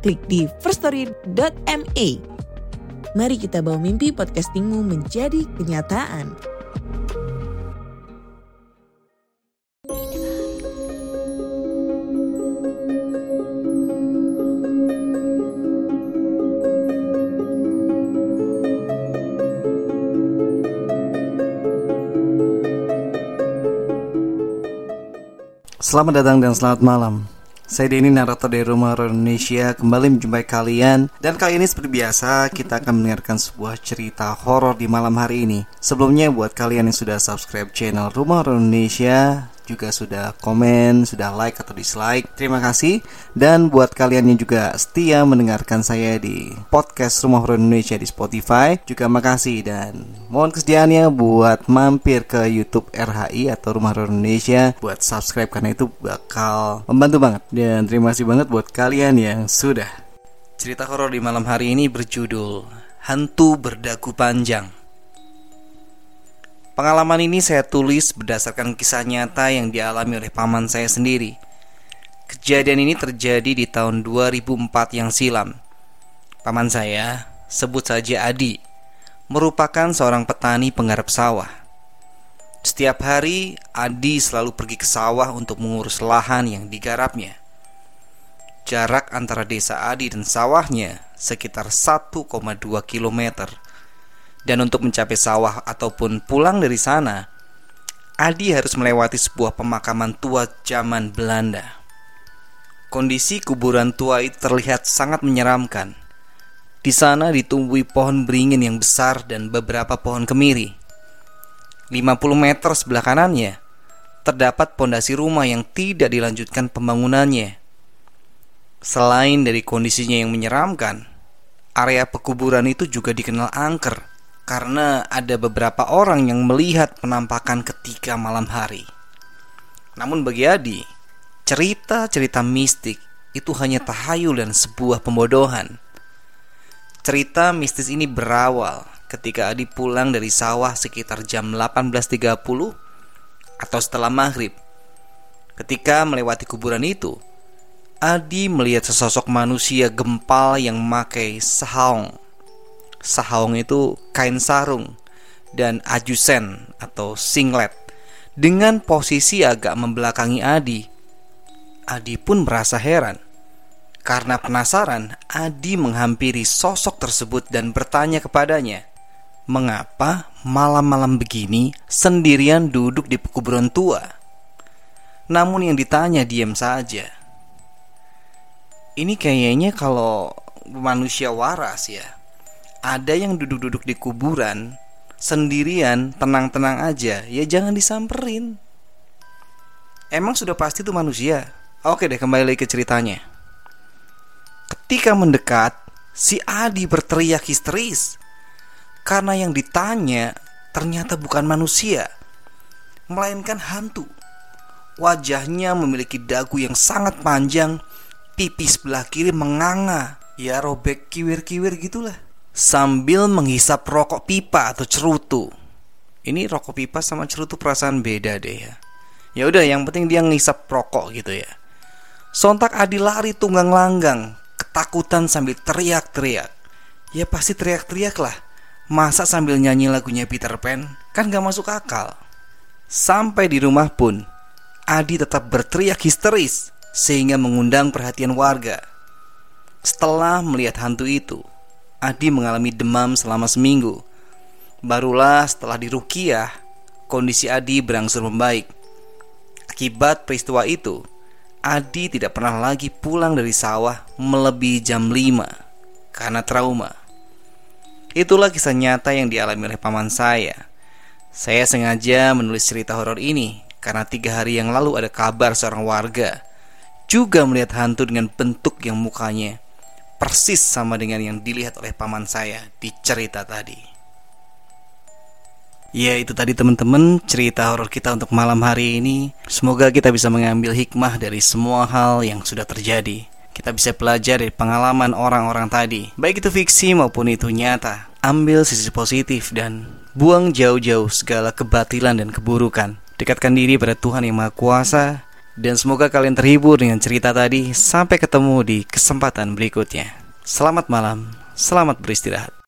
klik di firststory.me. Mari kita bawa mimpi podcastingmu menjadi kenyataan. Selamat datang dan selamat malam. Saya Denny, narator dari Rumah Horor Indonesia, kembali menjumpai kalian. Dan kali ini seperti biasa, kita akan mendengarkan sebuah cerita horor di malam hari ini. Sebelumnya, buat kalian yang sudah subscribe channel Rumah Horor Indonesia, juga sudah komen, sudah like atau dislike. Terima kasih. Dan buat kalian yang juga setia mendengarkan saya di podcast Rumah Horor Indonesia di Spotify, juga makasih dan mohon kesediaannya buat mampir ke YouTube RHI atau Rumah Horor Indonesia buat subscribe karena itu bakal membantu banget. Dan terima kasih banget buat kalian yang sudah. Cerita horor di malam hari ini berjudul Hantu Berdagu Panjang. Pengalaman ini saya tulis berdasarkan kisah nyata yang dialami oleh paman saya sendiri. Kejadian ini terjadi di tahun 2004 yang silam. Paman saya, sebut saja Adi, merupakan seorang petani penggarap sawah. Setiap hari, Adi selalu pergi ke sawah untuk mengurus lahan yang digarapnya. Jarak antara desa Adi dan sawahnya sekitar 1,2 kilometer dan untuk mencapai sawah ataupun pulang dari sana, Adi harus melewati sebuah pemakaman tua zaman Belanda. Kondisi kuburan tua itu terlihat sangat menyeramkan. Di sana ditumbuhi pohon beringin yang besar dan beberapa pohon kemiri. 50 meter sebelah kanannya, terdapat pondasi rumah yang tidak dilanjutkan pembangunannya. Selain dari kondisinya yang menyeramkan, area pekuburan itu juga dikenal angker karena ada beberapa orang yang melihat penampakan ketika malam hari. Namun bagi Adi, cerita-cerita mistik itu hanya tahayul dan sebuah pembodohan. Cerita mistis ini berawal ketika Adi pulang dari sawah sekitar jam 18.30 atau setelah maghrib. Ketika melewati kuburan itu, Adi melihat sesosok manusia gempal yang memakai saung Sahong itu kain sarung dan ajusen atau singlet dengan posisi agak membelakangi Adi. Adi pun merasa heran. Karena penasaran, Adi menghampiri sosok tersebut dan bertanya kepadanya, "Mengapa malam-malam begini sendirian duduk di pekuburan tua?" Namun yang ditanya diam saja. Ini kayaknya kalau manusia waras ya ada yang duduk-duduk di kuburan sendirian, tenang-tenang aja, ya jangan disamperin. Emang sudah pasti itu manusia. Oke deh, kembali lagi ke ceritanya. Ketika mendekat, si Adi berteriak histeris karena yang ditanya ternyata bukan manusia, melainkan hantu. Wajahnya memiliki dagu yang sangat panjang, pipi sebelah kiri menganga, ya robek kiwir-kiwir gitulah sambil menghisap rokok pipa atau cerutu. Ini rokok pipa sama cerutu perasaan beda deh ya. Ya udah, yang penting dia ngisap rokok gitu ya. Sontak Adi lari tunggang langgang, ketakutan sambil teriak-teriak. Ya pasti teriak-teriak lah. Masa sambil nyanyi lagunya Peter Pan? Kan gak masuk akal. Sampai di rumah pun, Adi tetap berteriak histeris sehingga mengundang perhatian warga. Setelah melihat hantu itu, Adi mengalami demam selama seminggu. Barulah setelah dirukiah, kondisi Adi berangsur membaik. Akibat peristiwa itu, Adi tidak pernah lagi pulang dari sawah melebihi jam 5 karena trauma. Itulah kisah nyata yang dialami oleh paman saya. Saya sengaja menulis cerita horor ini karena tiga hari yang lalu ada kabar seorang warga juga melihat hantu dengan bentuk yang mukanya persis sama dengan yang dilihat oleh paman saya di cerita tadi. Ya itu tadi teman-teman cerita horor kita untuk malam hari ini. Semoga kita bisa mengambil hikmah dari semua hal yang sudah terjadi. Kita bisa belajar dari pengalaman orang-orang tadi, baik itu fiksi maupun itu nyata. Ambil sisi positif dan buang jauh-jauh segala kebatilan dan keburukan. Dekatkan diri pada Tuhan yang Maha Kuasa dan semoga kalian terhibur dengan cerita tadi. Sampai ketemu di kesempatan berikutnya. Selamat malam, selamat beristirahat.